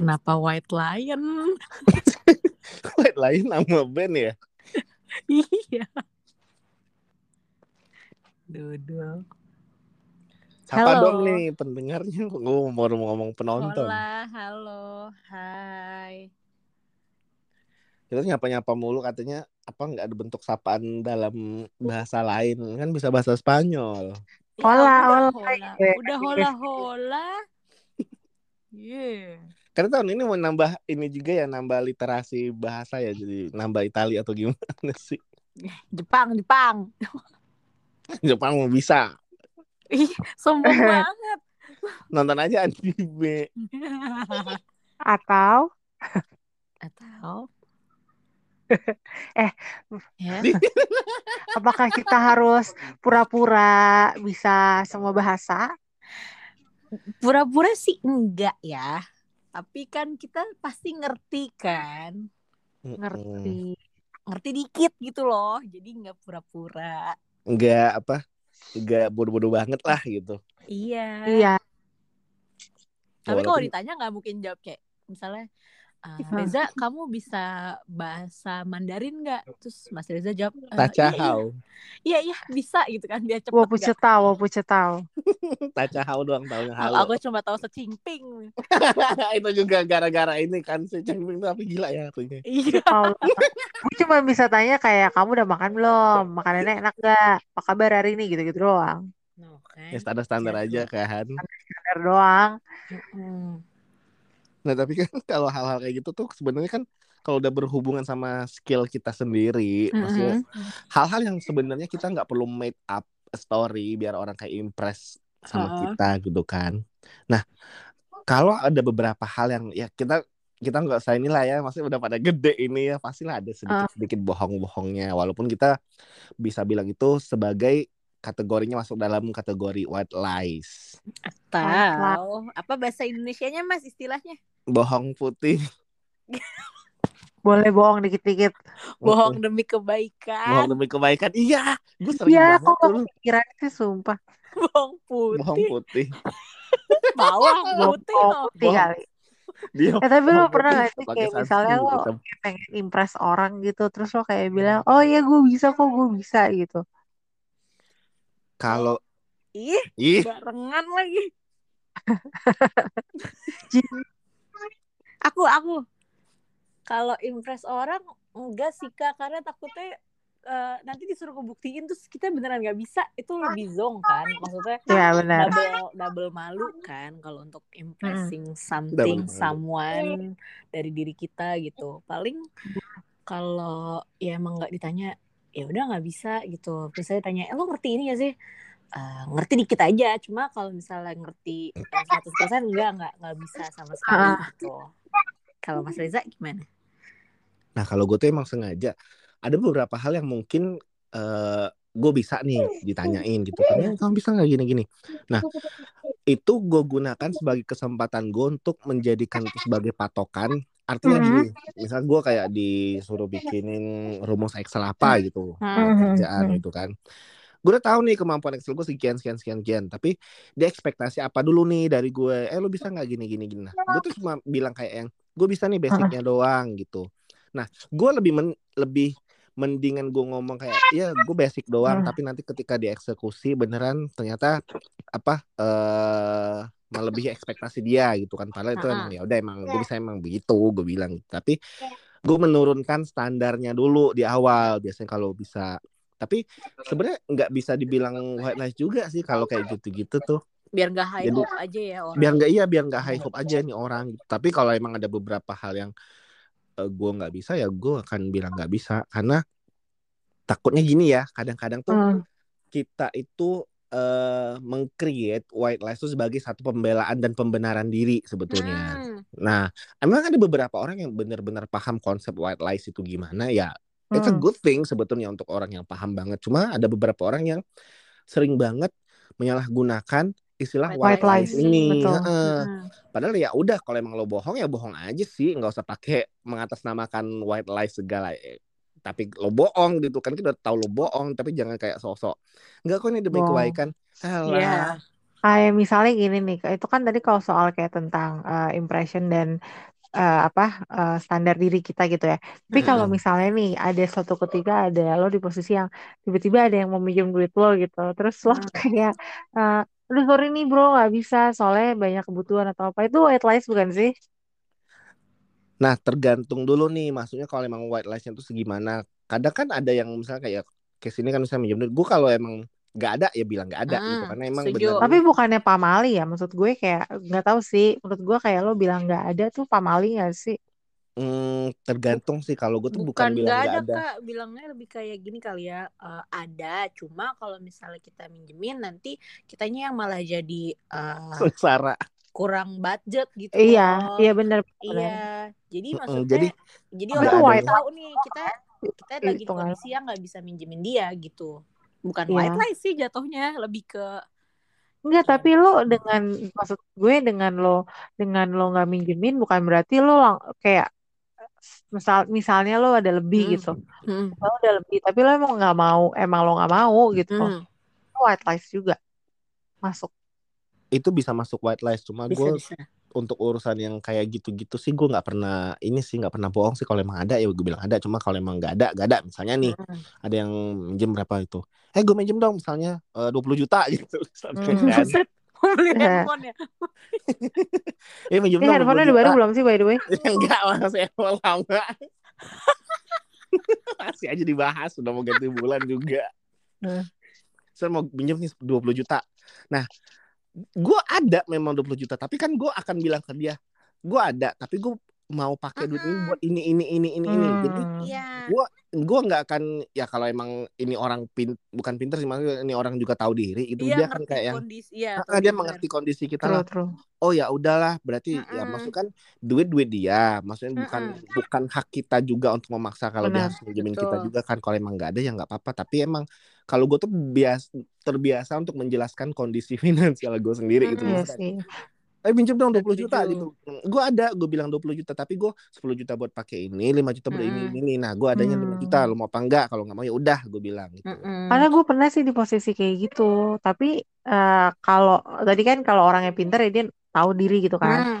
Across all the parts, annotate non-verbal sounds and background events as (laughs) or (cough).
Kenapa White Lion? (laughs) White Lion nama band ya? iya. Dudul. Siapa Halo. dong nih pendengarnya? Gue mau ngomong penonton. Hola, halo, hai. Kita nyapa-nyapa mulu katanya apa nggak ada bentuk sapaan dalam bahasa lain kan bisa bahasa Spanyol. Ya, Hola, udah hola. hola. Udah hola hola. Yeah. Karena tahun ini mau nambah ini juga ya nambah literasi bahasa ya jadi nambah Itali atau gimana sih? Jepang, Jepang. (laughs) Jepang mau bisa Ih, sombong (laughs) banget. nonton aja anime. (laughs) Atau Atau Eh, ya. apakah kita harus pura-pura bisa semua bahasa? Pura-pura sih enggak ya. Tapi kan kita pasti ngerti kan. Ngerti. Ngerti dikit gitu loh. Jadi nggak pura-pura. Enggak apa? Enggak bodoh-bodoh banget lah gitu. Iya. Iya. Tapi kalau ditanya nggak mungkin jawab kayak misalnya "Ah, Hmm. Reza kamu bisa bahasa Mandarin nggak? Terus Mas Reza jawab "Eh, Taca iya, iya, iya iya bisa gitu kan dia Wo nggak? puce tahu, wo puce tahu. (laughs) Taca hao doang taunya Oh, halo. Aku cuma tahu secingping. (laughs) itu juga gara-gara ini kan tuh apa gila ya artinya. Iya. Allah. Gue cuma bisa tanya kayak kamu udah makan belum? Makanannya enak gak? Apa kabar hari ini? Gitu-gitu doang. No, kan? Ya standar-standar Jago. aja kan. Standar doang. Mm-mm. Nah tapi kan (laughs) kalau hal-hal kayak gitu tuh sebenarnya kan kalau udah berhubungan sama skill kita sendiri, maksudnya hal-hal yang sebenarnya kita nggak perlu make up story biar orang kayak impress sama Ha-ha. kita gitu kan. Nah kalau ada beberapa hal yang ya kita kita nggak usah inilah ya, maksudnya udah pada gede ini ya pastilah ada sedikit-sedikit bohong-bohongnya, walaupun kita bisa bilang itu sebagai kategorinya masuk dalam kategori white lies, Tahu apa bahasa Indonesianya Mas istilahnya? bohong putih, (laughs) Boleh bohong dikit-dikit. Bohong demi bohong kebaikan. demi kebaikan. Iya, gue sering Iya, banget kok gak tuh kepikiran sih sumpah. Bohong bohong putih. putih. (laughs) Bawang Bohong putih loh. putih Bohong. kali. Dia Eh tapi lo bohong pernah putih gak sih kayak misalnya sunscreen lo pengen impress orang gitu terus lo kayak bilang oh iya gue bisa kok gue bisa gitu Kalau Ih, ih. barengan lagi. (laughs) Aku aku. Kalau impress orang enggak sih kak. Karena takutnya eh, nanti disuruh ngebuktiin terus kita beneran nggak bisa. Itu lebih zong kan? Maksudnya ya benar. double double malu kan? Kalau untuk impressing something Double malu. someone dari diri kita gitu. Paling kalau ya emang nggak ditanya ya udah nggak bisa gitu. Misalnya tanya eh, lo ngerti ini gak sih? Eh, ngerti dikit aja. Cuma kalau misalnya ngerti eh, 100% enggak enggak nggak bisa sama sekali Ah. gitu. Kalau Mas Reza gimana? Nah kalau gue tuh emang sengaja ada beberapa hal yang mungkin eh gue bisa nih ditanyain gitu kan "Eh, kamu bisa nggak gini-gini? Nah itu gue gunakan sebagai kesempatan gue untuk menjadikan itu sebagai patokan artinya Mhm. gini misal gue kayak disuruh bikinin rumus Excel apa gitu Hmm. kerjaan gitu kan. Gue udah tahu nih kemampuan Excel gue sekian sekian sekian sekian tapi dia ekspektasi apa dulu nih dari gue eh lu bisa nggak gini gini gini? Nah gue tuh cuma bilang kayak yang gue bisa nih basicnya doang gitu. Nah gue lebih men- lebih mendingan gue ngomong kayak ya gue basic doang Hmm. tapi nanti ketika dieksekusi beneran ternyata apa eh melebihi ekspektasi dia gitu kan. Padahal itu emang ya udah emang gue bisa emang begitu gue bilang. Tapi gue menurunkan standarnya dulu di awal. Biasanya kalau bisa tapi sebenarnya nggak bisa dibilang white lies juga sih kalau kayak gitu-gitu tuh. Biar nggak high Jadi- hope aja ya orang. biar nggak iya biar nggak high hope aja nih orang tapi kalau emang ada beberapa hal yang gue nggak bisa ya gue akan bilang nggak bisa. Karena takutnya gini ya kadang-kadang tuh Hmm. kita itu eh mengcreate white lies itu sebagai satu pembelaan dan pembenaran diri sebetulnya Hmm. Nah, emang ada beberapa orang yang benar-benar paham konsep white lies itu gimana ya. It's a Hmm. good thing sebetulnya untuk orang yang paham banget. Cuma ada beberapa orang yang sering banget menyalahgunakan istilah White white, lies ini. betul. Hmm. Padahal ya udah kalau emang lo bohong ya bohong aja sih, nggak usah pakai mengatasnamakan white lies segala. Tapi lo bohong gitu kan kita udah tahu lo bohong, tapi jangan kayak sosok. Enggak kok ini demi Bohong. kebaikan. Alah. Iya. Kayak misalnya gini nih, itu kan tadi kalau soal kayak tentang eh, impression dan eh, apa eh, standar diri kita gitu ya. Tapi kalau misalnya nih ada suatu ketika ada lo di posisi yang tiba-tiba ada yang mau minjem duit lo gitu, terus lo Hmm. kayak, eh aduh sorry nih bro nggak bisa soalnya banyak kebutuhan atau apa itu white lies bukan sih? Nah, tergantung dulu nih, maksudnya kalau emang white lies-nya tuh segimana. Kadang kan ada yang misalnya kayak ke sini kan misalnya minjem duit. Gue kalau emang nggak ada ya bilang nggak ada gitu Hmm, karena emang setuju. bener Tapi bukannya pamali ya, maksud gue kayak nggak tahu sih. Menurut gue kayak lo bilang nggak ada tuh pamali nggak sih? hmm, tergantung sih kalau gue tuh bukan Bukan bilang nggak nggak ada ada. kak, bilangnya lebih kayak gini kali ya. eh, ada, cuma kalau misalnya kita minjemin nanti kitanya yang malah jadi eh, Sengsara. Kurang budget gitu Iya, loh. iya benar. Iya, jadi maksudnya jadi jadi orang itu white tahu nih kita kita lies lagi di kan. kondisi yang nggak bisa minjemin dia gitu. Bukan Iya. white lies sih jatuhnya, lebih ke Enggak, ya tapi lo dengan maksud gue dengan lo dengan lo nggak minjemin bukan berarti lo lang- kayak misal misalnya lo ada lebih hmm, gitu. hmm, Lo ada lebih, tapi lo emang nggak mau, emang lo nggak mau gitu. hmm, white lies juga masuk. Itu bisa masuk white lies. Cuma bisa gue bisa. untuk urusan yang kayak gitu-gitu sih gue nggak pernah ini sih nggak pernah bohong sih kalau emang ada ya gue bilang ada cuma kalau emang nggak ada nggak ada misalnya nih Hmm, ada yang minjem berapa itu eh gue minjem dong misalnya eh, 20 juta (laughs) gitu Hmm. kan beli Eh. handphone ya. (laughs) eh minjem Ini dong 20 handphonenya udah baru belum sih by the way? (laughs) enggak masih Apple lama masih aja dibahas udah mau ganti bulan juga Hmm. saya mau minjem nih 20 juta nah gue ada memang 20 juta tapi kan gue akan bilang ke dia gue ada tapi gue mau pakai duit ini buat ini ini ini ini ini jadi Hmm. Iya. gue gue nggak akan ya kalau emang ini orang pin bukan pinter sih maksudnya ini orang juga tahu diri itu Iya dia kan kayak yang kondisi. Iya, ah, tahu dia mengerti kondisi kita True, lah true. oh ya udahlah berarti ya Mm-mm. maksud kan duit duit dia maksudnya bukan Mm-mm. bukan hak kita juga untuk memaksa kalau dia Benar. harus minjemin kita juga kan kalau emang nggak ada ya nggak apa-apa tapi emang kalau gue tuh bias terbiasa untuk menjelaskan kondisi (laughs) finansial gue sendiri gitu Mm-mm. Iya eh pinjem dong 20 juta gitu gue ada gue bilang 20 juta tapi gue 10 juta buat pakai ini 5 juta buat ini Mm-mm. ini ini. nah gue adanya 5 juta Hmm. lo mau apa enggak kalau nggak mau ya udah gue bilang gitu Mm-mm. Karena gue pernah sih di posisi kayak gitu. Tapi eh, kalau tadi kan kalau orangnya pintar ya dia tahu diri gitu kan. Hmm.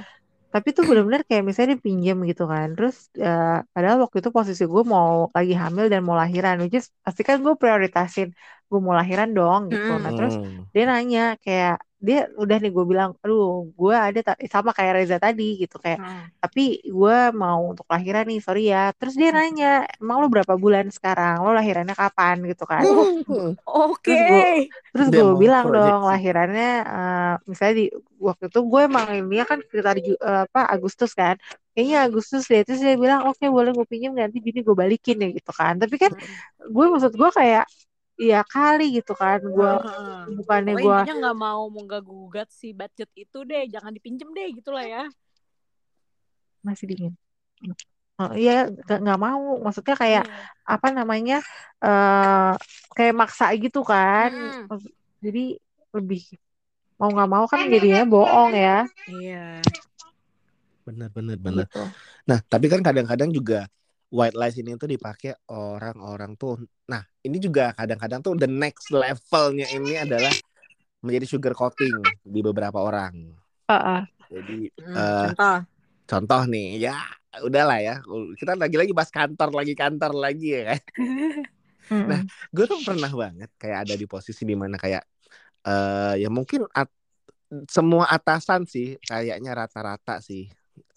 Tapi tuh bener-bener kayak misalnya dia pinjam gitu kan. Terus eh, padahal waktu itu posisi gue mau lagi hamil dan mau lahiran. Which is pasti kan gue prioritasin gue mau lahiran dong gitu. Mm-mm. Nah terus Hmm. dia nanya kayak dia udah nih gue bilang, aduh gue ada ta- sama kayak Reza tadi gitu kayak Hmm. tapi gue mau untuk lahiran nih sorry ya. Terus dia nanya emang lo berapa bulan sekarang? Lo lahirannya kapan gitu kan? Hmm. Oke. Terus gue terus gue bilang dong proyeksi. lahirannya eh, misalnya di waktu itu gue emang ini kan sekitar eh, apa Agustus kan kayaknya Agustus deh terus dia bilang oke boleh gue pinjam nanti bini gue balikin ya gitu kan tapi kan Hmm. gue maksud gue kayak ya kali gitu kan gue Heeh. bukannya Pokoknya gue intinya nggak mau mengganggu si budget itu deh, jangan dipinjem deh gitulah ya. masih dingin Oh, iya nggak nggak mau maksudnya kayak Iya. apa namanya eh kayak maksa gitu kan. Maksud- jadi lebih mau nggak mau kan jadinya bohong ya Iya. bener bener bener gitu nah tapi kan kadang-kadang juga white lies ini tuh dipakai orang-orang tuh nah ini juga kadang-kadang tuh the next levelnya ini adalah menjadi sugar coating di beberapa orang Heeh. jadi Hmm, eh, contoh. contoh nih ya udahlah ya kita lagi-lagi bahas kantor lagi kantor lagi ya kan Mm-mm. (laughs) gue tuh pernah banget kayak ada di posisi di mana kayak eh ya mungkin at- semua atasan sih kayaknya rata-rata sih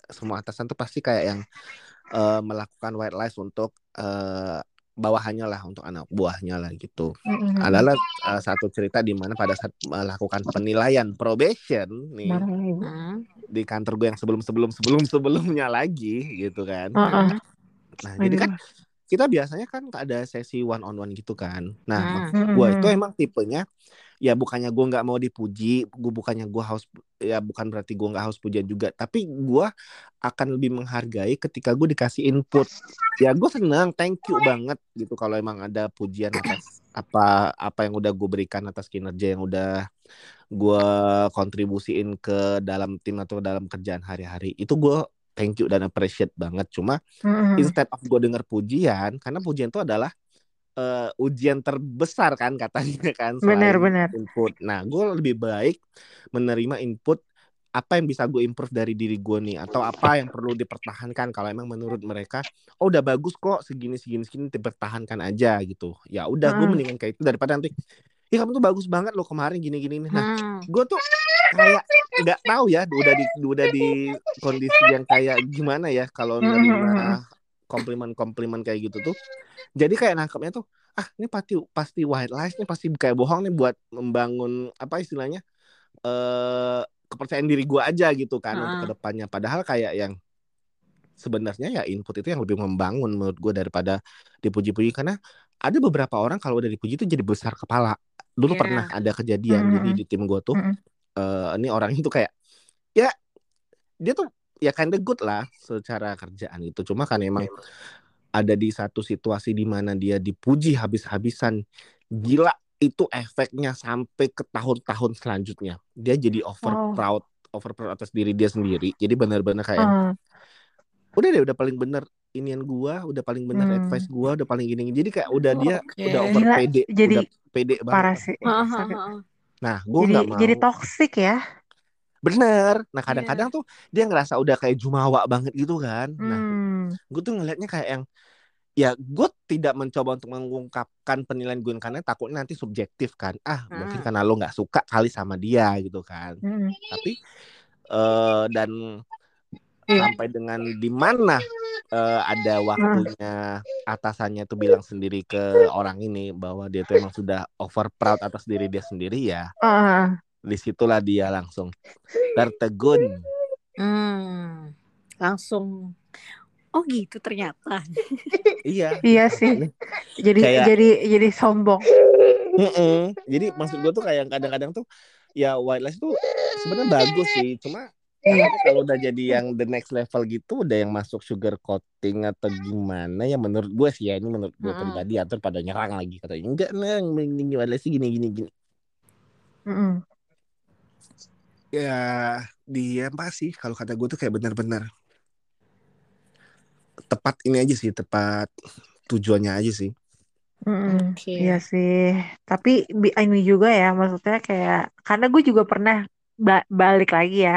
semua atasan tuh pasti kayak yang eh, melakukan white lies untuk eh, bawahannya lah untuk anak buahnya lah gitu Mm-mm. adalah eh, satu cerita di mana pada saat melakukan penilaian probation nih Marah ya, ibu. Hmm. di kantor gue yang sebelum sebelum sebelum sebelumnya lagi gitu kan Heeh. nah jadi kan kita biasanya kan ada sesi one on one gitu kan nah Hmm. maksud gue itu Mm-mm. emang tipenya ya bukannya gue nggak mau dipuji gue bukannya gue haus ya bukan berarti gue nggak haus pujian juga tapi gue akan lebih menghargai ketika gue dikasih input. Ya gue senang thank you banget gitu kalau emang ada pujian atas apa apa yang udah gue berikan atas kinerja yang udah gue kontribusiin ke dalam tim atau dalam kerjaan hari-hari. Itu gue thank you dan appreciate banget. Cuma Mm-mm. instead of gue denger pujian karena pujian itu adalah eh, ujian terbesar kan katanya kan Benar, benar. input. Nah, gue lebih baik menerima input apa yang bisa gue improve dari diri gue nih atau apa yang perlu dipertahankan kalau emang menurut mereka oh udah bagus kok segini segini segini dipertahankan aja gitu ya udah gue Hmm. mendingan kayak itu daripada nanti ya kamu tuh bagus banget loh kemarin gini gini nih nah Hmm. gue tuh kayak nggak tahu ya udah di udah di kondisi yang kayak gimana ya kalau Hmm, hmm, hmm, hmm. komplimen-komplimen kayak gitu tuh jadi kayak nangkepnya tuh ah ini pasti pasti white lies nih pasti kayak bohong nih buat membangun apa istilahnya eh kepercayaan diri gue aja gitu kan untuk Ah. ke depannya padahal kayak yang sebenarnya ya input itu yang lebih membangun menurut gue daripada dipuji-puji karena ada beberapa orang kalau udah dipuji itu jadi besar kepala dulu Iya. pernah ada kejadian Hmm, jadi hmm. di tim gue tuh Mm-mm. eh ini orang itu kayak ya dia tuh ya kinda good lah secara kerjaan itu cuma kan emang ada di satu situasi di mana dia dipuji habis-habisan gila itu efeknya sampai ke tahun-tahun selanjutnya dia jadi over Wow. proud over proud atas diri dia sendiri jadi benar-benar kayak Hmm. udah deh udah paling bener inian gua udah paling bener Hmm. advice gua udah paling gini jadi kayak udah dia Oke. udah over Gila, pede jadi udah pede banget parah sih. Nah gua Jadi nggak mau jadi toxic ya. Bener nah Iya. kadang-kadang tuh dia ngerasa udah kayak jumawa banget gitu kan nah Hmm. gue tuh ngelihatnya kayak yang ya gue tidak mencoba untuk mengungkapkan penilaian gue karena takutnya nanti subjektif kan ah mungkin Hmm. karena lo nggak suka kali sama dia gitu kan Hmm. tapi eh dan Iya. sampai dengan di mana eh, ada waktunya atasannya tuh bilang sendiri ke orang ini bahwa dia tuh emang sudah over proud atas diri dia sendiri ya Ah, di situlah dia langsung tertegun Hmm. Langsung Oh gitu ternyata. (laughs) iya iya sih. Jadi Kayak- jadi jadi sombong. Mm-mm. Jadi maksud gue tuh kayak kadang-kadang tuh ya white lies tuh sebenarnya bagus sih, cuma Iya. kalau udah jadi yang the next level gitu udah yang masuk sugar coating atau gimana ya menurut gue sih ya ini menurut gue Mm-mm. pribadi atau pada nyerang lagi katanya enggak neng lies sih gini gini gini Mm-mm. Ya dia apa sih kalau kata gue tuh kayak benar-benar tepat ini aja sih tepat tujuannya aja sih Mm-mm. Oke. Iya sih. Tapi ini juga ya, maksudnya kayak karena gue juga pernah ba- balik lagi ya,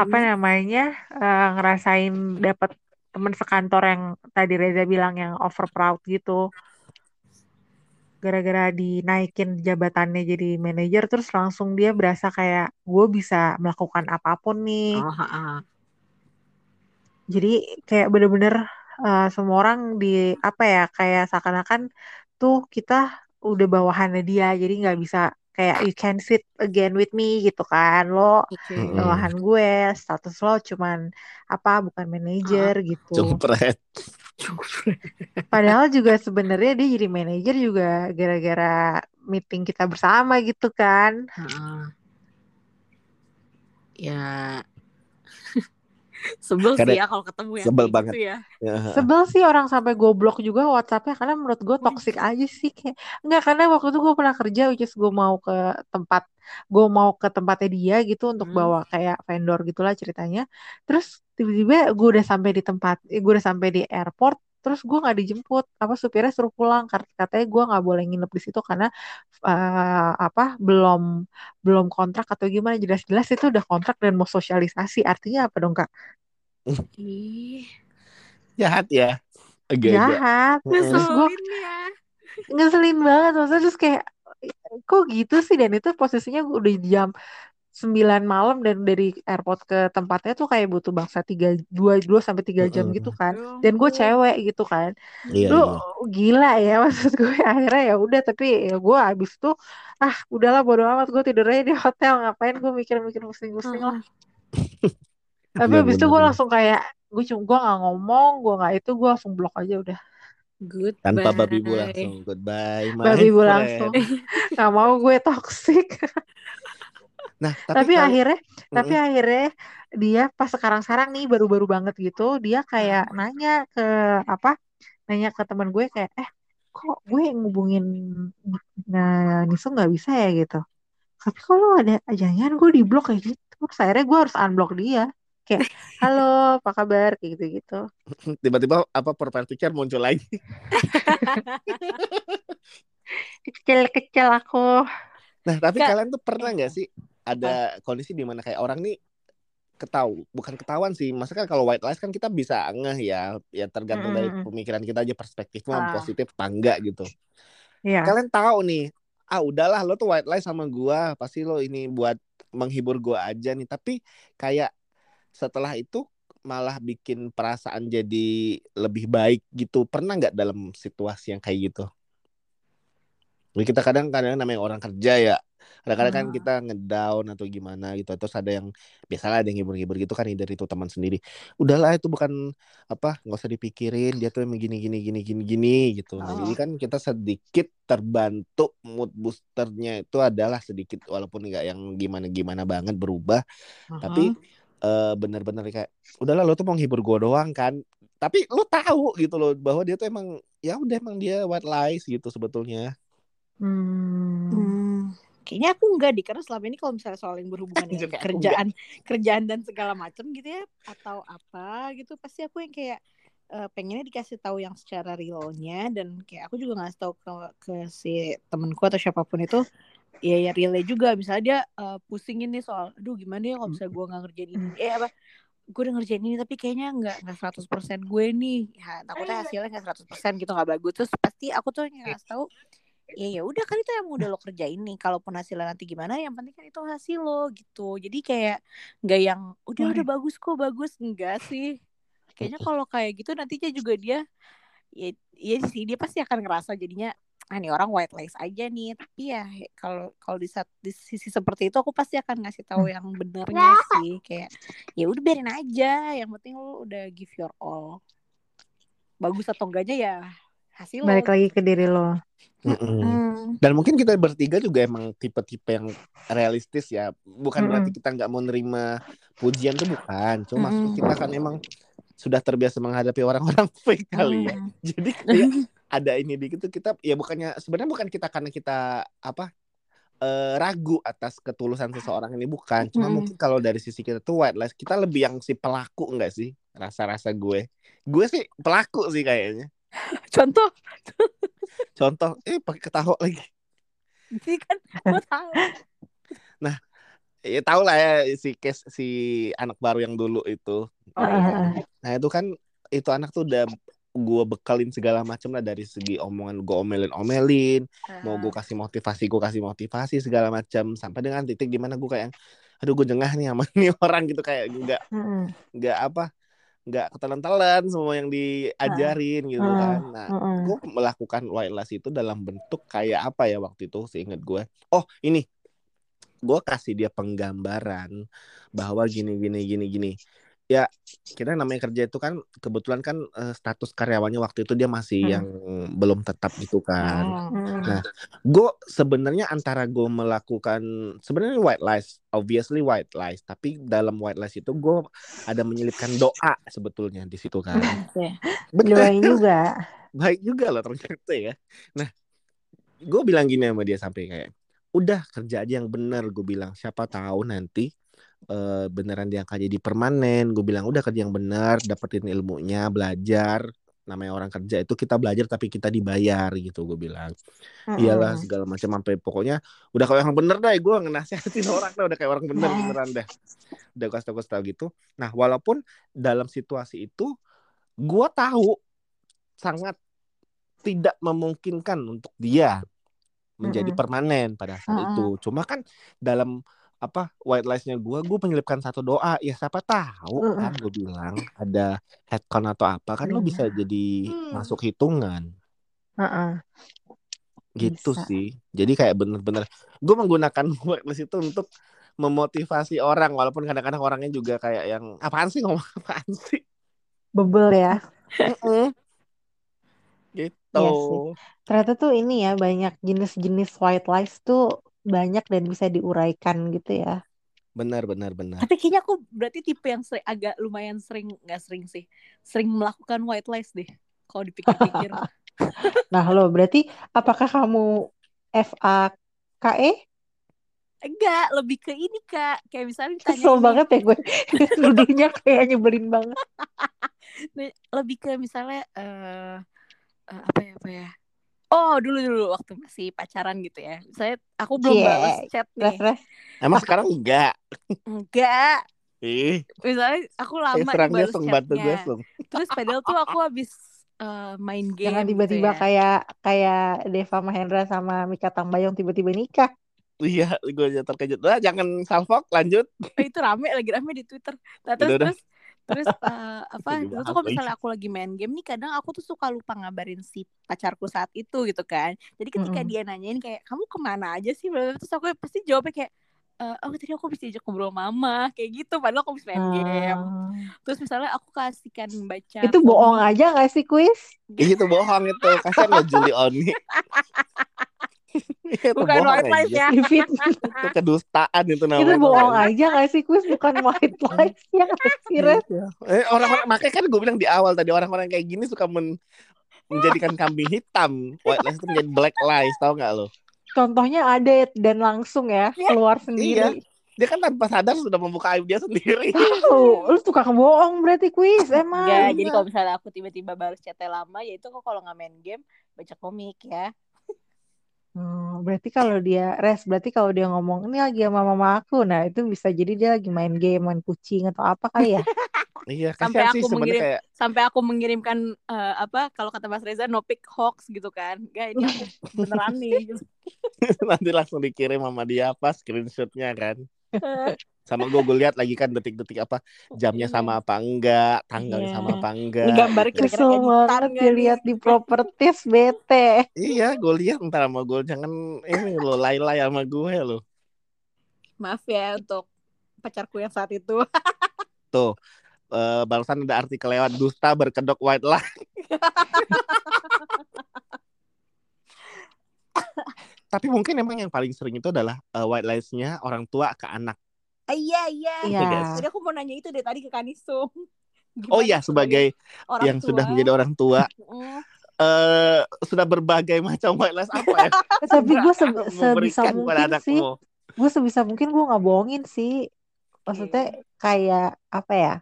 apa Hmm. namanya eh, ngerasain dapat teman sekantor yang tadi Reza bilang yang over proud gitu. Gara-gara dinaikin jabatannya jadi manajer, terus langsung dia berasa kayak gue bisa melakukan apa pun nih. Oh, ha-ha. Jadi kayak bener-bener eh, semua orang di apa ya kayak seakan-akan tuh kita udah bawahannya dia jadi nggak bisa kayak you can sit again with me gitu kan. Lo bawahan gue status lo cuman apa bukan manajer gitu. Jempret. padahal juga (laughs) sebenarnya dia jadi manajer juga gara-gara meeting kita bersama gitu kan. Ha-ha. Ya sebel Kadang- sih ya kalau ketemu yang sebel banget. gitu ya. Ya, sebel sih orang sampai goblok juga WhatsAppnya karena menurut gue toxic aja sih kayak nggak karena waktu itu gue pernah kerja which is gue mau ke tempat gue mau ke tempatnya dia gitu untuk Hmm. bawa kayak vendor gitulah ceritanya terus tiba-tiba gue udah sampai di tempat eh, gue udah sampai di airport terus gue nggak dijemput. Apa supirnya suruh pulang. Karena katanya gue nggak boleh nginep di situ karena eh, apa belum belum kontrak atau gimana. Jelas-jelas itu udah kontrak dan mau sosialisasi. Artinya apa dong kak? Ih, jahat ya? Agak-agak. Jahat. Terus gue ngeselin ya. ngeselin banget. Maksudnya terus kayak kok gitu sih? Dan itu posisinya udah jam 9 malam dan dari airport ke tempatnya tuh kayak butuh bangsa tiga dua dua sampai tiga jam gitu kan. Ya dan gue cewek gitu kan. Iya lu iya. gila ya (laughs) maksud gue. Akhirnya ya udah tapi ya gue abis tuh ah udahlah bodo amat gue tidurnya di hotel ngapain gue mikir-mikir pusing-pusing lah. Tapi Bener, abis itu gue langsung kayak gue cuma gue nggak ngomong gue nggak itu gue langsung blok aja udah. Goodbye. tanpa babi bu langsung. Goodbye my babi bu friend. langsung. Nggak mau gue toxic (laughs) nah tapi, tapi, kalau akhirnya tapi Mm-mm. akhirnya dia pas sekarang-sekarang nih baru-baru banget gitu dia kayak nanya ke apa nanya ke teman gue kayak eh kok gue ngubungin nah Niso nggak bisa ya? Gitu. Tapi kalau ada jangan gue di blok kayak gitu. Terus akhirnya gue harus unblock dia. Kayak halo apa kabar? Kayak gitu gitu (laughs) tiba-tiba apa profile picture muncul lagi. (laughs) Kecil-kecil aku. Nah tapi Kak- kalian tuh pernah nggak sih ada kondisi di mana kayak orang nih ketahu bukan ketahuan sih. Maksudnya kan kalau white lies kan kita bisa ngeh ya. Ya tergantung dari Mm-mm. pemikiran kita aja perspektifnya Ah. positif apa enggak gitu. Ya kalian tahu nih ah udahlah lo tuh white lies sama gua. Pasti lo ini buat menghibur gua aja nih. Tapi kayak setelah itu malah bikin perasaan jadi lebih baik gitu. Pernah nggak dalam situasi yang kayak gitu? Jadi kita kadang-kadang namanya orang kerja ya kadang-kadang kan kita ngedown atau gimana gitu terus ada yang biasalah ada yang hibur-hibur gitu kan dari itu teman sendiri. Udahlah itu bukan apa nggak usah dipikirin dia tuh emang gini gini gini gini gini gitu. Nah Oh. jadi kan kita sedikit terbantu mood boosternya itu adalah sedikit walaupun nggak yang gimana gimana banget berubah tapi eh, bener-bener kayak udahlah lo tuh mau nghibur gue doang kan? Tapi lo tahu gitu loh bahwa dia tuh emang ya udah emang dia white lies gitu sebetulnya. Hmm. Hmm, kayaknya aku enggak di karena selama ini kalau misalnya soal yang berhubungan dengan kerjaan kerjaan dan segala macam gitu ya atau apa gitu pasti aku yang kayak eh, pengennya dikasih tahu yang secara realnya dan kayak aku juga ngasih tahu ke ke si temenku atau siapa pun itu ya ya realnya juga. Misalnya dia eh, pusingin nih soal aduh gimana ya kalau misalnya gue nggak ngerjain ini? Eh apa gue udah ngerjain ini tapi kayaknya nggak nggak 100% gue nih. Ya, takutnya hasilnya nggak 100% gitu nggak bagus. Terus pasti aku tuh yang ngasih tahu ya ya udah kan itu yang udah lo kerjain nih kalaupun hasilnya nanti gimana yang penting kan itu hasil lo gitu. Jadi kayak nggak yang udah udah bagus kok bagus. Enggak sih. Kayaknya kalau kayak gitu nantinya juga dia ya iya sih dia pasti akan ngerasa jadinya ah nih orang white lies aja nih. Tapi ya kalau kalau di, saat, di sisi seperti itu aku pasti akan ngasih tahu yang benernya sih. Kayak ya udah biarin aja yang penting lo udah give your all. Bagus atau enggaknya ya hasil lo balik lagi ke diri lo Mm-mm. Hmm. dan mungkin kita bertiga juga emang tipe-tipe yang realistis ya bukan Mm-mm. berarti kita nggak mau nerima pujian tuh bukan cuma maksud Mm-mm. kita kan emang sudah terbiasa menghadapi orang-orang (laughs) fake kali ya jadi (laughs) kayak ada ini dikit tuh kita ya bukannya sebenarnya bukan kita karena kita apa eh, ragu atas ketulusan seseorang ini bukan cuma Mm-mm. mungkin kalau dari sisi kita tuh white lies kita lebih yang si pelaku enggak sih rasa-rasa gue gue sih pelaku sih kayaknya (laughs) contoh. Contoh. Eh pakai ketawa lagi. (laughs) Sih kan gue tahu. Ya tau lah ya si case si anak baru yang dulu itu. Oh iya. Nah itu kan itu anak tuh udah gue bekalin segala macam lah dari segi omongan gue omelin omelin mau gue kasih motivasi gue kasih motivasi segala macam sampai dengan titik di mana gue kayak aduh gue jengah nih sama (laughs) nih orang gitu. Kayak nggak Mm-mm. nggak apa nggak ketelan-telan semua yang diajarin gitu kan. Nah gue melakukan white lies itu dalam bentuk kayak apa ya waktu itu seingat gue oh ini. Gue kasih dia penggambaran bahwa gini gini gini gini ya kita namanya kerja itu kan kebetulan kan eh, status karyawannya waktu itu dia masih Hmm. yang belum tetap gitu kan. Mm-mm. Nah, gue sebenarnya antara gue melakukan sebenarnya white lies, obviously white lies, tapi dalam white lies itu gue ada menyelipkan doa sebetulnya di situ kan. (laughs) Bener, Doain juga (laughs) baik juga loh ternyata ya. Nah, gue bilang gini sama dia sampai kayak, udah kerja aja yang bener, gue bilang siapa tahu nanti eh, beneran diangkat jadi permanen. Gue bilang udah kerja yang bener, dapetin ilmunya, belajar. Namanya orang kerja itu kita belajar tapi kita dibayar gitu gue bilang iyalah Mm-mm. segala macam sampai pokoknya udah kayak orang bener dah gue ngenasihatin (laughs) orang dah udah kayak orang bener Nah. beneran dah udah gue tau tau gitu nah walaupun dalam situasi itu gue tahu sangat tidak memungkinkan untuk dia menjadi Mm-mm. permanen pada saat Mm-mm. itu cuma kan dalam apa white lies-nya gue gue menyelipkan satu doa ya siapa tahu Mm-mm. kan gue bilang ada headcount atau apa kan lo Iya. bisa jadi masuk hitungan Heeh. gitu Bisa. sih jadi kayak bener-bener gue menggunakan (laughs) worklist itu untuk memotivasi orang walaupun kadang-kadang orangnya juga kayak yang apaan sih ngomong (laughs) apaan sih bebel ya gitu Iya sih. ternyata tuh ini ya banyak jenis-jenis white lies tuh banyak dan bisa diuraikan gitu ya benar benar benar Tapi kayaknya aku berarti tipe yang sering, agak lumayan sering nggak sering sih, sering melakukan white lies deh. Kalau dipikir-pikir. (laughs) (laughs) nah lo berarti apakah kamu FAKE enggak lebih ke ini kak kayak misalnya ditanya Kesel banget ya gue. (laughs) Nuduhnya kayak nyebelin banget. lebih ke misalnya eh eh, apa ya apa ya oh dulu dulu waktu masih pacaran gitu ya saya aku belum Cie. balas chat Terus, nih terus. Emang sekarang enggak? enggak Ih, misalnya aku kayak lama nih serangnya balas chatnya terus padahal tuh aku habis eh, main game Jangan gitu tiba-tiba ya. kayak kayak Deva Mahendra sama Mika Tambayong tiba-tiba nikah. Iya, gue aja terkejut. Lah, jangan salfok, lanjut. Oh, itu rame lagi rame di Twitter. Nah, terus Udah, udah. Terus eh, apa dulu tuh kalau misalnya aku lagi main game nih kadang aku tuh suka lupa ngabarin si pacarku saat itu gitu kan. Jadi ketika Mm-mm. dia nanyain kayak kamu ke mana aja sih? Terus aku pasti jawabnya kayak "Eh, oh tadi aku bisa ajak ngobrol mama kayak gitu padahal aku bisa main game. Ah. Terus misalnya aku kasihkan baca Itu bohong aja gak sih kuis? Itu bohong itu. Kasian lo Juli Oni. (laughs) itu Bukan white lies aja. ya. (laughs) Divit. Itu kedustaan itu namanya. itu bohong aja gak sih kuis? Bukan white (laughs) lies ya gak sih Ren? Iya. Eh, orang-orang makanya kan gue bilang di awal tadi orang-orang kayak gini suka men- menjadikan kambing hitam. White lies itu menjadi black lies, tau gak lo? Contohnya ada dan langsung ya keluar sendiri. Dia kan tanpa sadar sudah membuka aib dia sendiri. Tahu, lu tukang bohong berarti kuis emang. Enggak, jadi kalau misalnya aku tiba-tiba balas chatnya lama ya itu kok kalau nggak main game baca komik ya. Hmm, berarti kalau dia res, berarti kalau dia ngomong ini lagi sama mama aku, nah itu bisa jadi dia lagi main game, main kucing atau apa kali ya? (laughs) Iya, Sampai sih aku sebenarnya mengirim- kayak sampai aku mengirimkan eh, apa kalau kata Mas Reza no pick hoax gitu kan gak ini (laughs) beneran nih gitu. (laughs) nanti langsung dikirim sama dia apa screenshotnya kan. Sama gue gue lihat lagi kan detik-detik apa jamnya Iya. sama apa enggak, tanggalnya Iya. sama apa enggak. ini gambar kira-kira Kesel editan dilihat di properties bete. Iya, gue lihat ntar sama gue jangan ini lo lay-lay sama gue lo. maaf ya untuk pacarku yang saat itu Tuh, eh, barusan ada artikel lewat dusta berkedok white lie. (laughs) Tapi mungkin emang yang paling sering itu adalah eh, white lies-nya orang tua ke anak. Ah, iya iya Iya. jadi aku mau nanya itu deh tadi ke Kanisum (laughs) Oh Gimana iya, sebagai orang yang tua? sudah menjadi orang tua, (laughs) eh sudah berbagai macam white lies apa ya? (laughs) Tapi gue se sebisa mungkin sih, gue sebisa mungkin gue nggak bohongin sih. Maksudnya kayak apa ya?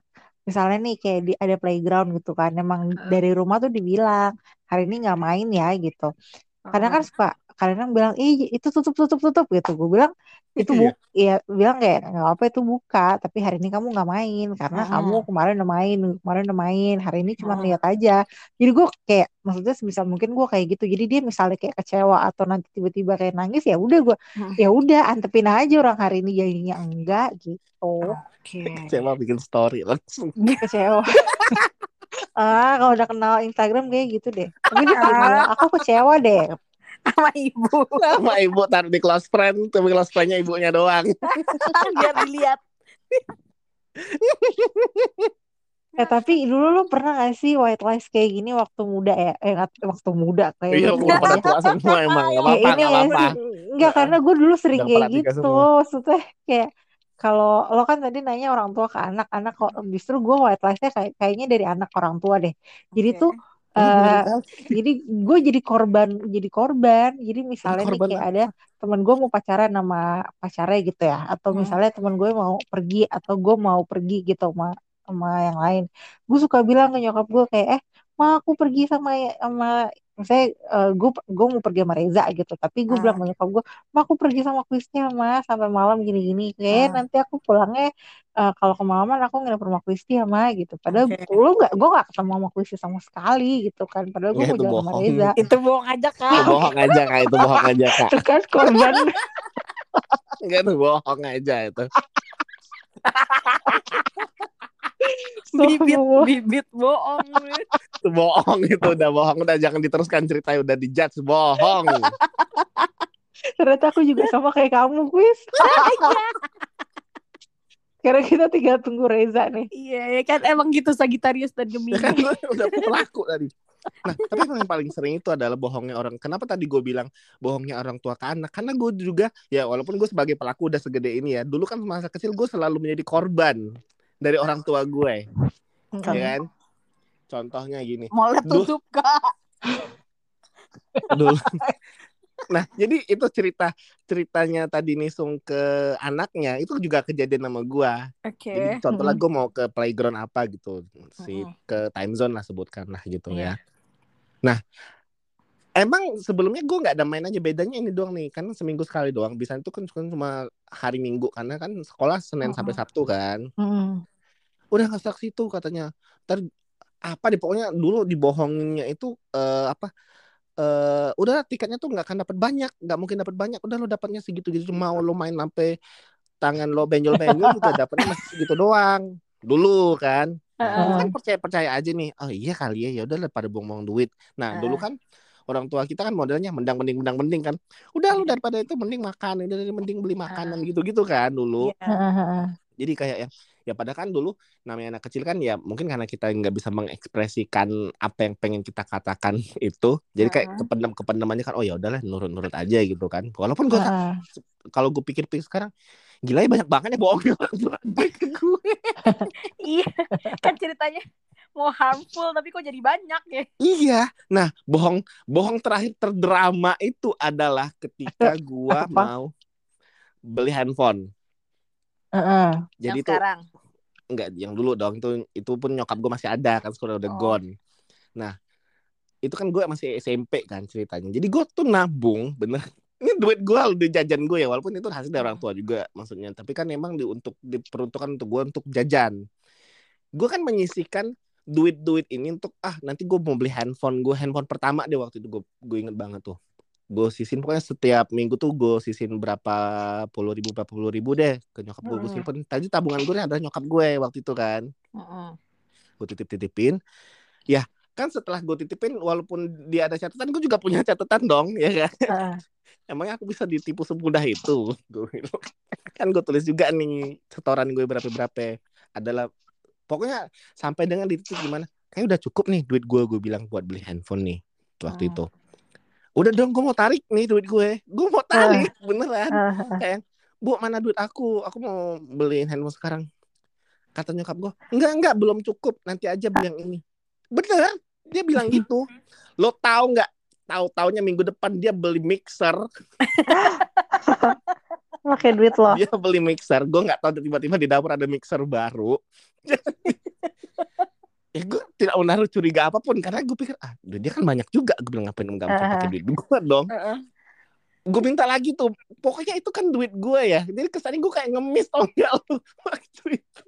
Misalnya nih kayak di ada playground gitu kan, emang Heeh. dari rumah tuh dibilang hari ini nggak main ya gitu. Kadang kan suka kadang bilang ih itu tutup tutup tutup gitu. Gue bilang itu Iya. bu ya bilang kayak nggak apa itu buka tapi hari ini kamu nggak main karena Mm-mm. kamu kemarin udah main kemarin udah main hari ini cuma Mm-mm. lihat aja jadi gue kayak maksudnya sebisa mungkin gue kayak gitu jadi dia misalnya kayak kecewa atau nanti tiba-tiba kayak nangis ya udah gue Hmm. ya udah antepin aja orang hari ini jadinya enggak gitu Oke. (laughs) Coba bikin story langsung. kecewa (laughs) ah kalau udah kenal Instagram kayak gitu deh tapi dia (laughs) bilang aku kecewa deh sama ibu Sama ibu taruh di close friend, tapi close friend-nya ibunya doang. (laughs) biar dilihat Eh tapi dulu lu pernah gak sih white lies kayak gini waktu muda ya? Eh waktu muda kayak Iya, udah tua pada ya. tua semua (laughs) emang. Gak Kayak apa-apa, ini gak ya apa-apa. sih. Enggak karena gue dulu sering kayak gitu. Maksudnya kayak kalau lo kan tadi nanya orang tua ke anak, anak kok justru gue white lies-nya kayak kayaknya dari anak ke orang tua deh. Jadi Oke. tuh Oh, gue baru eh jadi gue jadi korban jadi korban. Jadi misalnya nih korban kayak ada temen gue mau pacaran sama pacarnya gitu ya. Atau Hmm. misalnya temen gue mau pergi atau gue mau pergi gitu sama sama yang lain. Gue suka bilang ke nyokap gue kayak eh ma aku pergi sama sama misalnya eh, gue gue mau pergi sama Reza gitu tapi gue bilang Hmm. ke nyokap gue ma aku pergi sama Krisnya ma sampai malam gini-gini kayak Hmm. nanti aku pulangnya eh, kalau kemalaman aku nginep rumah Kristi ya ma gitu padahal Oke. lu nggak gue nggak ketemu sama Kristi sama sekali gitu kan padahal gue mau itu jalan sama. Reza itu bohong aja Itu kak bohong aja kak, itu bohong aja kak. itu kan korban Enggak itu bohong aja itu. (laughs) (laughs) bibit bibit bohong Itu (laughs) bohong itu udah bohong udah jangan diteruskan ceritanya udah dijudge bohong. (laughs) ternyata aku juga sama kayak kamu kuis karena kita tinggal tunggu Reza nih iya ya kan emang gitu Sagittarius dan Gemini kan udah pelaku tadi. Nah, tapi yang paling sering itu adalah bohongnya orang. Kenapa tadi gue bilang bohongnya orang tua ke anak? Karena gue juga, ya walaupun gue sebagai pelaku udah segede ini ya. Dulu kan masa kecil gue selalu menjadi korban dari orang tua gue, Hmm. ya kan? Contohnya gini, Duh. tutup kak dulu nah jadi itu cerita ceritanya tadi Nisung ke anaknya itu juga kejadian sama gua Oke. jadi contohnya Mm-mm. gue mau ke playground apa gitu si Mm-mm. ke time zone lah sebutkan lah gitu Iya. ya nah emang sebelumnya gue nggak ada main aja bedanya ini doang nih kan seminggu sekali doang. Bisa itu kan cuma- cuma hari minggu karena kan sekolah senin sampai Mm-mm. sabtu kan. Mm-mm. udah nggak stuck situ katanya. Ntar apa deh pokoknya dulu dibohonginnya itu eh, apa eh udah tiketnya tuh nggak akan dapat banyak nggak mungkin dapat banyak. Udah lo dapatnya segitu gitu mau lo main sampai tangan lo benjol benjol juga (laughs) dapatnya masih segitu doang. Dulu kan. Nah, gue Heeh. kan percaya percaya aja nih oh iya kali ya ya udah pada buang-buang duit. Nah dulu kan orang tua kita kan modelnya mendang mending mendang mending kan udah lu daripada itu mending makan udah mending beli makanan gitu gitu kan dulu Iya. Heeh, heeh. jadi kayak yang ya padahal kan dulu namanya anak kecil kan ya mungkin karena kita nggak bisa mengekspresikan apa yang pengen kita katakan (laughs) itu jadi kayak Heeh. kependam kependam aja kan oh ya udahlah nurut nurut aja gitu kan walaupun gue Heeh. kalau gue pikir-pikir sekarang gila ya banyak banget ya bohongnya (laughs) orang tua (laughs) gue Iya. Kan ceritanya mau harmful tapi kok jadi banyak ya. iya nah bohong bohong terakhir terdrama itu adalah ketika gua Apa? mau beli handphone Heeh. jadi yang tuh sekarang. enggak yang dulu dong itu itu pun nyokap gue masih ada kan sekolah udah Oh. gone nah itu kan gue masih SMP kan ceritanya jadi gue tuh nabung bener (laughs) ini duit gue udah jajan gue ya walaupun itu hasil dari orang tua juga maksudnya tapi kan emang di untuk diperuntukkan untuk gue untuk jajan gue kan menyisikan duit-duit ini untuk ah nanti gue mau beli handphone gue handphone pertama deh waktu itu gue gue inget banget tuh. Gue sisin pokoknya setiap minggu tuh gue sisin berapa puluh ribu berapa puluh ribu deh ke nyokap gue gue Mm-mm. simpen. Tadi tabungan gue adalah nyokap gue waktu itu kan. Gue titip titipin ya kan setelah gue titipin walaupun dia ada catatan gue juga punya catatan dong ya kan? Emangnya aku bisa ditipu semudah itu? Gue (laughs) kan gue tulis juga nih setoran gue berapa berapa adalah pokoknya sampai dengan di titik gimana kayak udah cukup nih duit gue gue bilang buat beli handphone nih waktu Hmm. itu. Udah dong gue mau tarik nih duit gue. Gue mau tarik beneran. Heeh. bu mana duit aku? Aku mau beliin handphone sekarang. Kata nyokap gue enggak enggak belum cukup. Nanti aja beli yang ini. Bener dia bilang (laughs) gitu. Lo tahu nggak tahu taunya minggu depan dia beli mixer. (laughs) Pakai duit lo. dia beli mixer. Gue nggak tahu tiba-tiba di dapur ada mixer baru (laughs) ya gue tidak menaruh curiga apa pun karena gue pikir ah dia kan banyak juga. Gue bilang ngapain nggak mungkin pakai duit gue dong? Heeh. gue minta lagi tuh pokoknya itu kan duit gue ya. Jadi kesannya gue kayak ngemis tau nggak lu? (laughs) Waktu itu.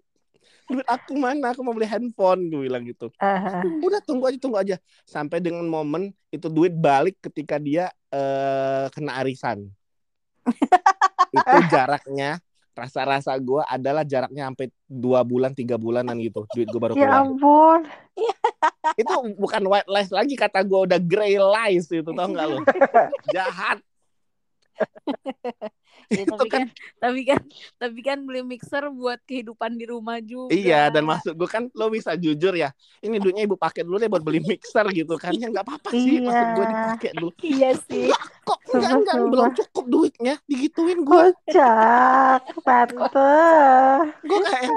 Duit aku mana? Aku mau beli handphone gue bilang gitu. Heeh. udah tunggu aja tunggu aja. Sampai dengan momen itu duit balik ketika dia eh, kena arisan. (laughs) Itu jaraknya rasa-rasa gue adalah jaraknya sampai dua bulan tiga bulanan gitu duit gue baru Ya keluar ampun. (laughs) itu bukan white lies lagi kata gue udah gray lies itu tau nggak lo (laughs) jahat (laughs) Ya, itu tapi kan kan tapi kan tapi kan beli mixer buat kehidupan di rumah juga. Iya dan maksud gue kan lo bisa jujur ya ini duitnya ibu pakai dulu deh buat beli mixer gitu kan ya nggak apa-apa sih Iya. maksud gue dipakai dulu Iya sih. Enggak enggak belum cukup duitnya digituin gue Kocak. Tante. gue kayak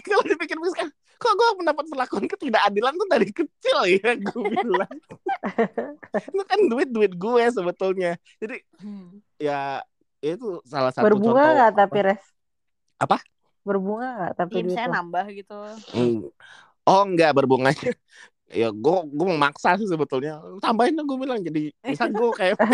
kalau dipikir sekarang kok gue mendapat perlakuan ketidakadilan tuh dari kecil ya gue bilang (laughs) itu kan duit duit gue sebetulnya jadi Hmm. ya itu salah satu Berbunga contoh nggak apa- tapi res? Apa? Berbunga nggak tapi lo? nambah gitu. Hmm. Oh enggak berbunganya ya gue gue memaksa sih sebetulnya tambahin dong gue bilang jadi misal gue kayak (laughs)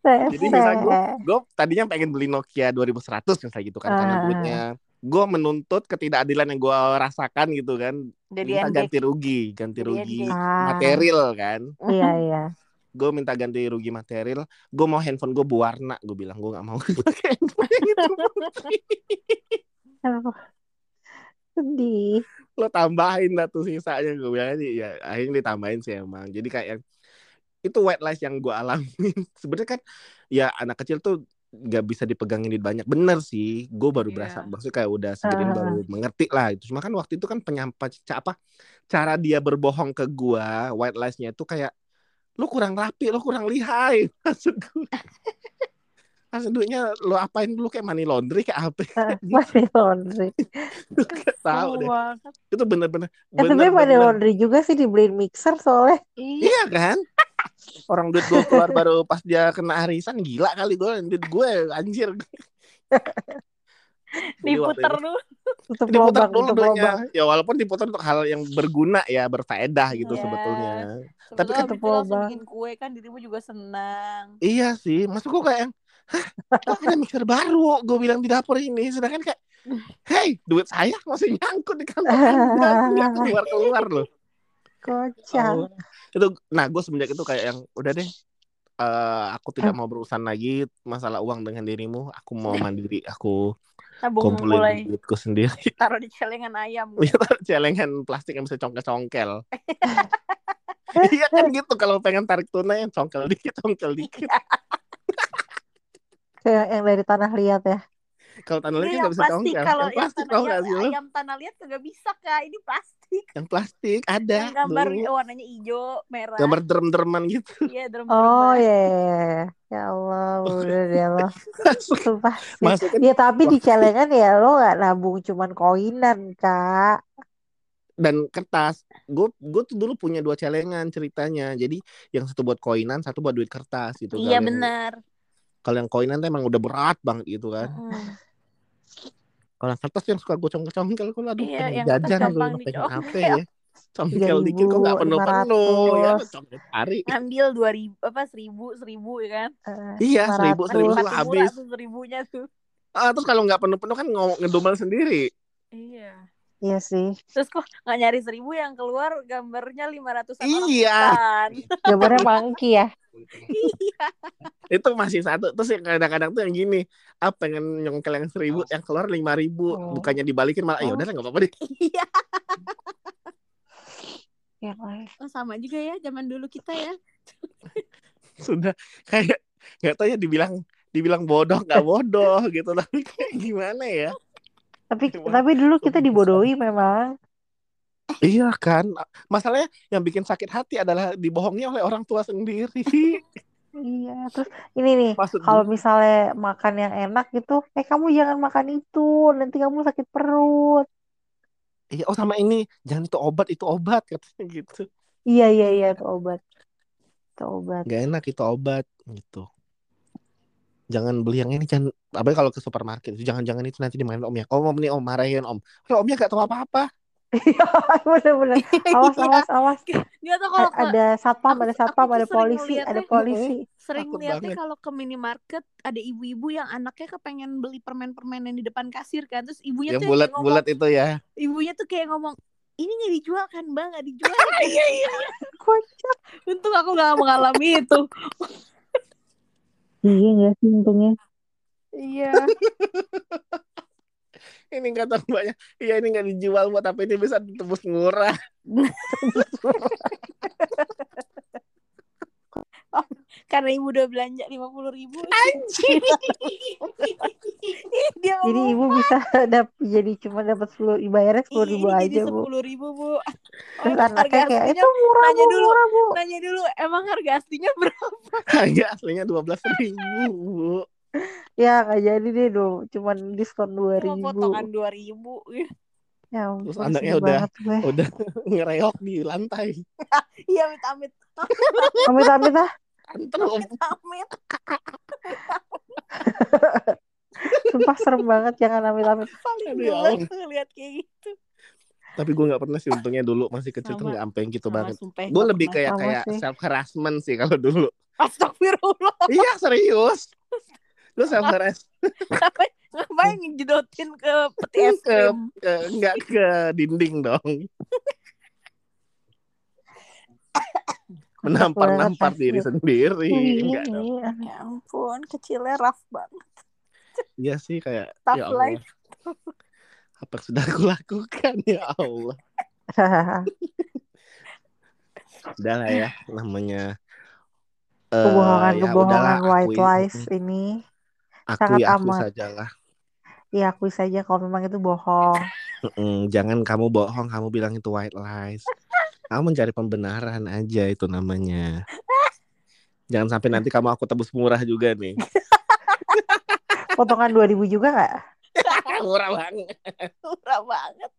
Jadi misal Sese. gue tadinya pengen beli Nokia 2100 misalnya gitu kan karena duitnya gue menuntut ketidakadilan yang gue rasakan gitu kan Jadi minta ganti rugi ganti rugi. Ah. material kan Iya iya. gue minta ganti rugi material gue mau handphone gue berwarna gue bilang gue nggak mau (laughs) pakai handphone yang itu (laughs) Aduh. Sedih. Lo tambahin lah tuh sisanya. Gue bilang ya akhirnya ditambahin sih emang. Jadi kayak yang itu white lies yang gue alamin. (laughs) Sebenarnya kan ya anak kecil tuh nggak bisa dipegangin duit banyak. Bener sih gue baru Iya. berasa maksudnya kayak udah segini Ah. baru mengerti lah itu. Cuma kan waktu itu kan penyampaian apa cara dia berbohong ke gue white liesnya itu kayak lu kurang rapi lu kurang lihai (laughs) maksud gue Maksud duitnya lo apain dulu kayak money laundry kayak apa (laughs) Money laundry. Gue nggak tahu deh banget. itu bener-bener Eh, tapi money bener-bener laundry juga sih dibeliin mixer soalnya. Iya. iya kan Orang duit gue keluar baru pas dia kena arisan gila kali gue duit gue anjir. (laughs) Itu- dulu. Diputar dulu duitnya. Ya walaupun diputar untuk hal yang berguna ya, berfaedah gitu Iya. sebetulnya. Tapi Tapi kan kan- langsung bikin kue kan dirimu juga senang. Iya sih, maksud gue kayak kok ada mixer baru? Gue bilang di dapur ini, sedangkan kayak, hey, duit saya masih nyangkut di kantong nggak keluar keluar loh. Kocak. Itu, nah gue semenjak itu kayak yang, udah deh, eh, aku tidak mau berurusan lagi masalah uang dengan dirimu. Aku mau (laughs) mandiri, aku Tabung kumpulin mulai duitku sendiri. (laughs) taruh di celengan ayam. Iya, taruh celengan plastik yang bisa congkel-congkel. (laughs) iya kan gitu kalau pengen tarik tunai yang congkel dikit, congkel dikit. Kayak yang dari tanah liat ya. Kalau tanah liat Ini kan nggak bisa plastik congkel. kalau Yang plastik tanah tau nggak liat, sih lo? ayam tanah liat kagak bisa kak. Ini plastik. Yang plastik ada Yang gambar dulu. warnanya hijau, merah. Gambar derem-dereman gitu. Iya, drum Oh ya, ya Allah, udah deh lo. (laughs) Sumpah sih. Masukin Ya tapi di celengan ya lo nggak nabung cuman koinan kak. dan kertas. Gue gue tuh dulu punya dua celengan ceritanya. Jadi yang satu buat koinan, satu buat duit kertas gitu. Iya yang- benar. Kalau yang koinan tuh emang udah berat banget gitu kan. Mm. Kalau yang kertas yang suka gue congkel-congkel, kalau aduh Iya, jajan gue pengen apa ya. Congkel dikit kok nggak 3.500. penuh-penuh ya congkel hari. Ngambil dua ribu apa seribu seribu ya kan? Eh, Iya, seribu, 500. seribu habis. seribunya tuh. Ah, terus kalau nggak penuh-penuh kan ngomong ngedumel sendiri. Iya. Iya sih. Terus kok nggak nyari seribu yang keluar gambarnya lima ratusan Iya. Gambarnya monkey ya. (laughs) Iya. Itu masih satu. Terus yang kadang-kadang tuh yang gini, ah pengen nyongkel yang seribu, yang keluar lima ribu, Oh. bukannya dibalikin malah, ya Oh. udah nggak apa-apa deh. Iya. (laughs) Ya. Oh, sama juga ya zaman dulu kita ya. (laughs) Sudah kayak nggak tahu ya dibilang dibilang bodoh nggak bodoh gitu tapi kayak gimana ya? Tapi Cuma- tapi dulu kita dibodohi memang. Iya kan, masalahnya yang bikin sakit hati adalah dibohongi oleh orang tua sendiri. Iya, terus ini nih, Maksud kalau misalnya makan yang enak gitu, eh kamu jangan makan itu, nanti kamu sakit perut. iya, oh sama ini, jangan itu obat, itu obat katanya gitu. Iya iya iya itu obat, itu obat. Gak enak itu obat gitu. Jangan beli yang ini, jangan. Apalagi kalau ke supermarket, itu jangan-jangan itu nanti dimainin omnya. Om, om nih om marahin om. Kalau omnya gak tahu apa-apa. Iya (laughs) bener-bener. Awas Iya. awas awas. Dia tuh kalau A- ke ada satpam, ada satpam, ada polisi, ada polisi. sering lihatnya kalau ke minimarket ada ibu-ibu yang anaknya kepengen beli permen-permen yang di depan kasir kan terus ibunya Yang tuh bulat-bulat itu ya. ibunya tuh kayak ngomong ini nggak dijual kan bang nggak dijual (laughs) Iya, iya. Kocak. untung aku nggak mengalami itu Iya nggak sih untungnya. iya (laughs) Ini kata mbaknya, iya ini gak dijual buat apa ini bisa tembus murah. (laughs) karena ibu udah belanja lima puluh ribu Anjing. (laughs) dia Jadi ibu bisa dap jadi cuma dapat sepuluh, bayarnya sepuluh ribu "Ih, ini aja jadi bu. sepuluh ribu bu Terus Emang anaknya harga kayak aslinya itu murah nanya bu, dulu. murah bu. nanya dulu emang harga aslinya berapa Harga aslinya dua belas ribu. Ya nggak jadi deh dong, cuman diskon dua ribu. potongan dua ribu Ya Terus anaknya udah banget gue. (laughs) udah ngereok di lantai. (laughs) iya amit amit Amit-amit ah, Antrum. amit amit sumpah serem banget, jangan amit-amit. paling ya Allah. ngeliat kayak gitu Tapi gue nggak pernah sih untungnya dulu masih kecil tuh Sama. nggak sampai yang gitu Sama, banget. Gue nggak lebih kayak kayak sih. self harassment sih kalau dulu. Astagfirullah iya serius. (laughs) Lu self ngapain (laughs) ngapain ngejedotin ke peti es ke, krim ke nggak ke dinding dong. (laughs) Menampar-nampar diri sendiri. Enggak dong. Iya. ya ampun kecilnya rough banget Iya sih kayak (laughs) tough ya Allah. life Apa yang sudah aku lakukan ya Allah. Udah lah ya namanya eh, ya Kebohongan-kebohongan udahlah, white lies ini, akui sangat aku amat. sajalah. ya akui saja kalau memang itu bohong. Mm-mm, jangan kamu bohong, kamu bilang itu white lies. Kamu mencari pembenaran aja itu namanya. Jangan sampai nanti kamu aku tebus murah juga nih. Potongan 2000 juga nggak? (laughs) murah banget. murah banget